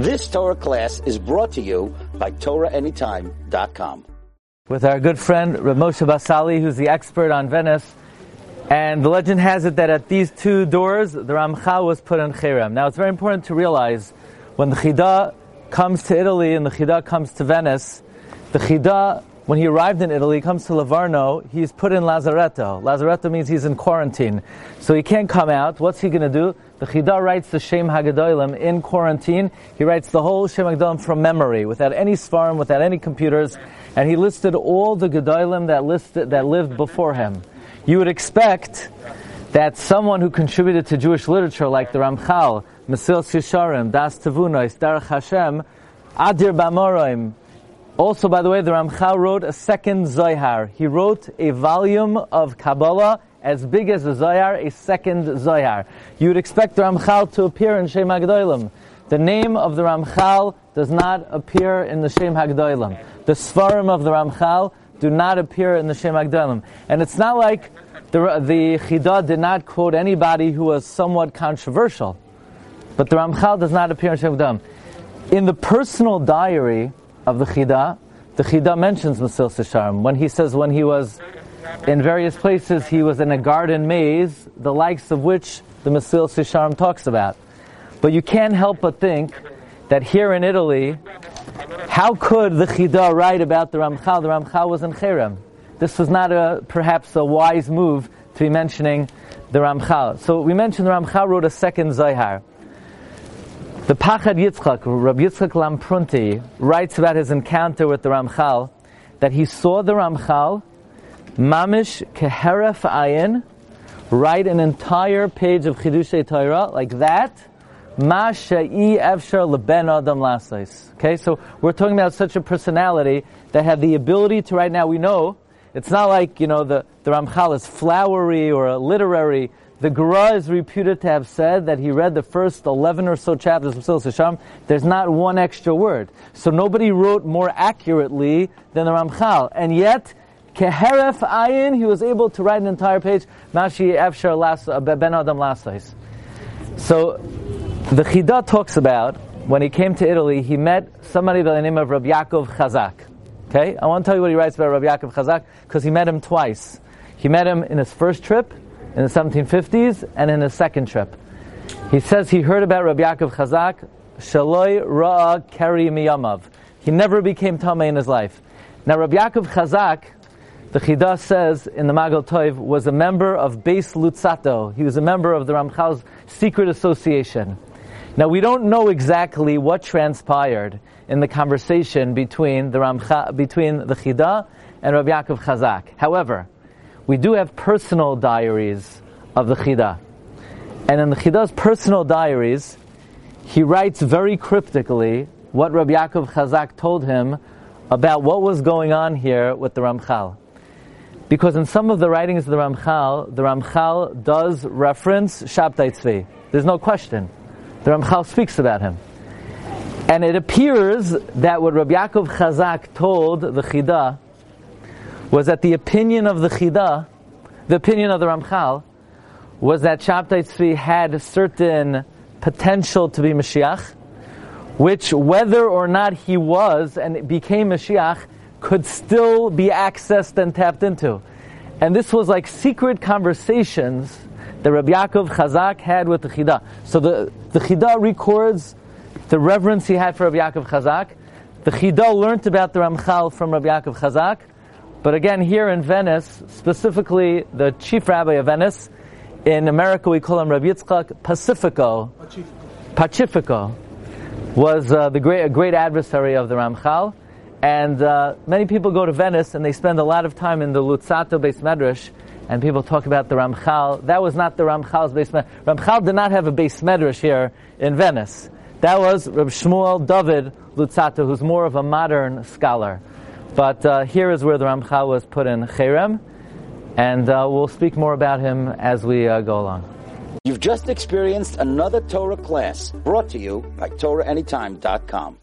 This Torah class is brought to you by TorahAnytime.com. With our good friend Rav Moshe Basali, who's the expert on Venice. And the legend has it that at these two doors, the Ramchal was put in Cherem. Now it's very important to realize when the Chida comes to Italy and the Chida comes to Venice, the Chida, when he arrived in Italy, comes to Livorno, he's put in Lazaretto. Lazaretto means he's in quarantine. So he can't come out. What's he going to do? The Chida writes the Shem Hagadolim in quarantine. He writes the whole Shem Hagadolim from memory, without any svarim, without any computers. And he listed all the Gedolim that, listed, that lived before him you would expect that someone who contributed to Jewish literature, like the Ramchal, Mesilas Yesharim, Das Tavunos, Derech Hashem, Adir Bamarom. Also, by the way, the Ramchal wrote a second Zohar. He wrote a volume of Kabbalah as big as the Zohar, a second Zohar. You would expect the Ramchal to appear in Shem HaGedolim. The name of the Ramchal does not appear in the Shem HaGedolim. The Svarim of the Ramchal do not appear in the Shem HaGedolim. And it's not like the, the Chida did not quote anybody who was somewhat controversial. But the Ramchal does not appear in Shem HaGedolim. In the personal diary of the Chida, the Chida mentions Mesilas Yesharim. When he says when he was in various places, he was in a garden maze, the likes of which the Mesilas Yesharim talks about. But you can't help but think that here in Italy, how could the Chida write about the Ramchal? The Ramchal was in Cherem. This was not a, perhaps a wise move to be mentioning the Ramchal. So we mentioned the Ramchal wrote a second Zohar. Pachad Yitzchak, Rabbi Yitzchak Lampronti, writes about his encounter with the Ramchal, that he saw the Ramchal, Mamish Keheref Ayin, write an entire page of Chidushei Torah, like that, Okay, so we're talking about such a personality that had the ability to right now, we know, it's not like, you know, the, the Ramchal is flowery or literary. The Gra is reputed to have said that he read the first 11 or so chapters of Mesilas Yesharim. There's not one extra word. So nobody wrote more accurately than the Ramchal. And yet, Keheref Ayin, he was able to write an entire page, Mashi Efshar uh, Ben Adam Lasais. So the Chida talks about when he came to Italy, he met somebody by the name of Rabbi Yaakov Chazak. Okay, I want to tell you what he writes about Rabbi Yaakov Chazak because he met him twice. He met him in his first trip in the 1750s and in his second trip. He says he heard about Rabbi Yaakov Chazak, Shaloi Ra'a Keri Miyamav. He never became Tameh in his life. Now Rabbi Yaakov Chazak, the Chida says in the Magal Tov, was a member of Beis Luzzatto. He was a member of the Ramchal's secret association. Now we don't know exactly what transpired in the conversation between the Ramcha, between the Chida and Rabbi Yaakov Chazak. However, we do have personal diaries of the Chida. And in the Chida's personal diaries, he writes very cryptically what Rabbi Yaakov Chazak told him about what was going on here with the Ramchal. Because in some of the writings of the Ramchal, the Ramchal does reference Shabtai Tzvi. There's no question. The Ramchal speaks about him. And it appears that what Rabbi Yaakov Chazak told the Chida was that the opinion of the Chida, the opinion of the Ramchal, was that Shabtai Tzvi had certain potential to be Mashiach, which whether or not he was and became Mashiach could still be accessed and tapped into. And this was like secret conversations that Rabbi Yaakov Chazak had with the Chida. So the, the Chida records the reverence he had for Rabbi Yaakov Chazak. The Chida learned about the Ramchal from Rabbi Yaakov Chazak. But again, here in Venice, specifically the chief rabbi of Venice, in America we call him Rabbi Yitzchak Pacifico. Pacifico was uh, the great, a great adversary of the Ramchal. And uh, many people go to Venice and they spend a lot of time in the Luzzatto Beis Medrash and people talk about the Ramchal. That was not the Ramchal's base medrash. Ramchal did not have a base medrash here in Venice. That was Reb Shmuel David Luzzatto, who's more of a modern scholar. But uh, here is where the Ramchal was put in Cherem, and uh, we'll speak more about him as we uh, go along. You've just experienced another Torah class brought to you by TorahAnytime.com.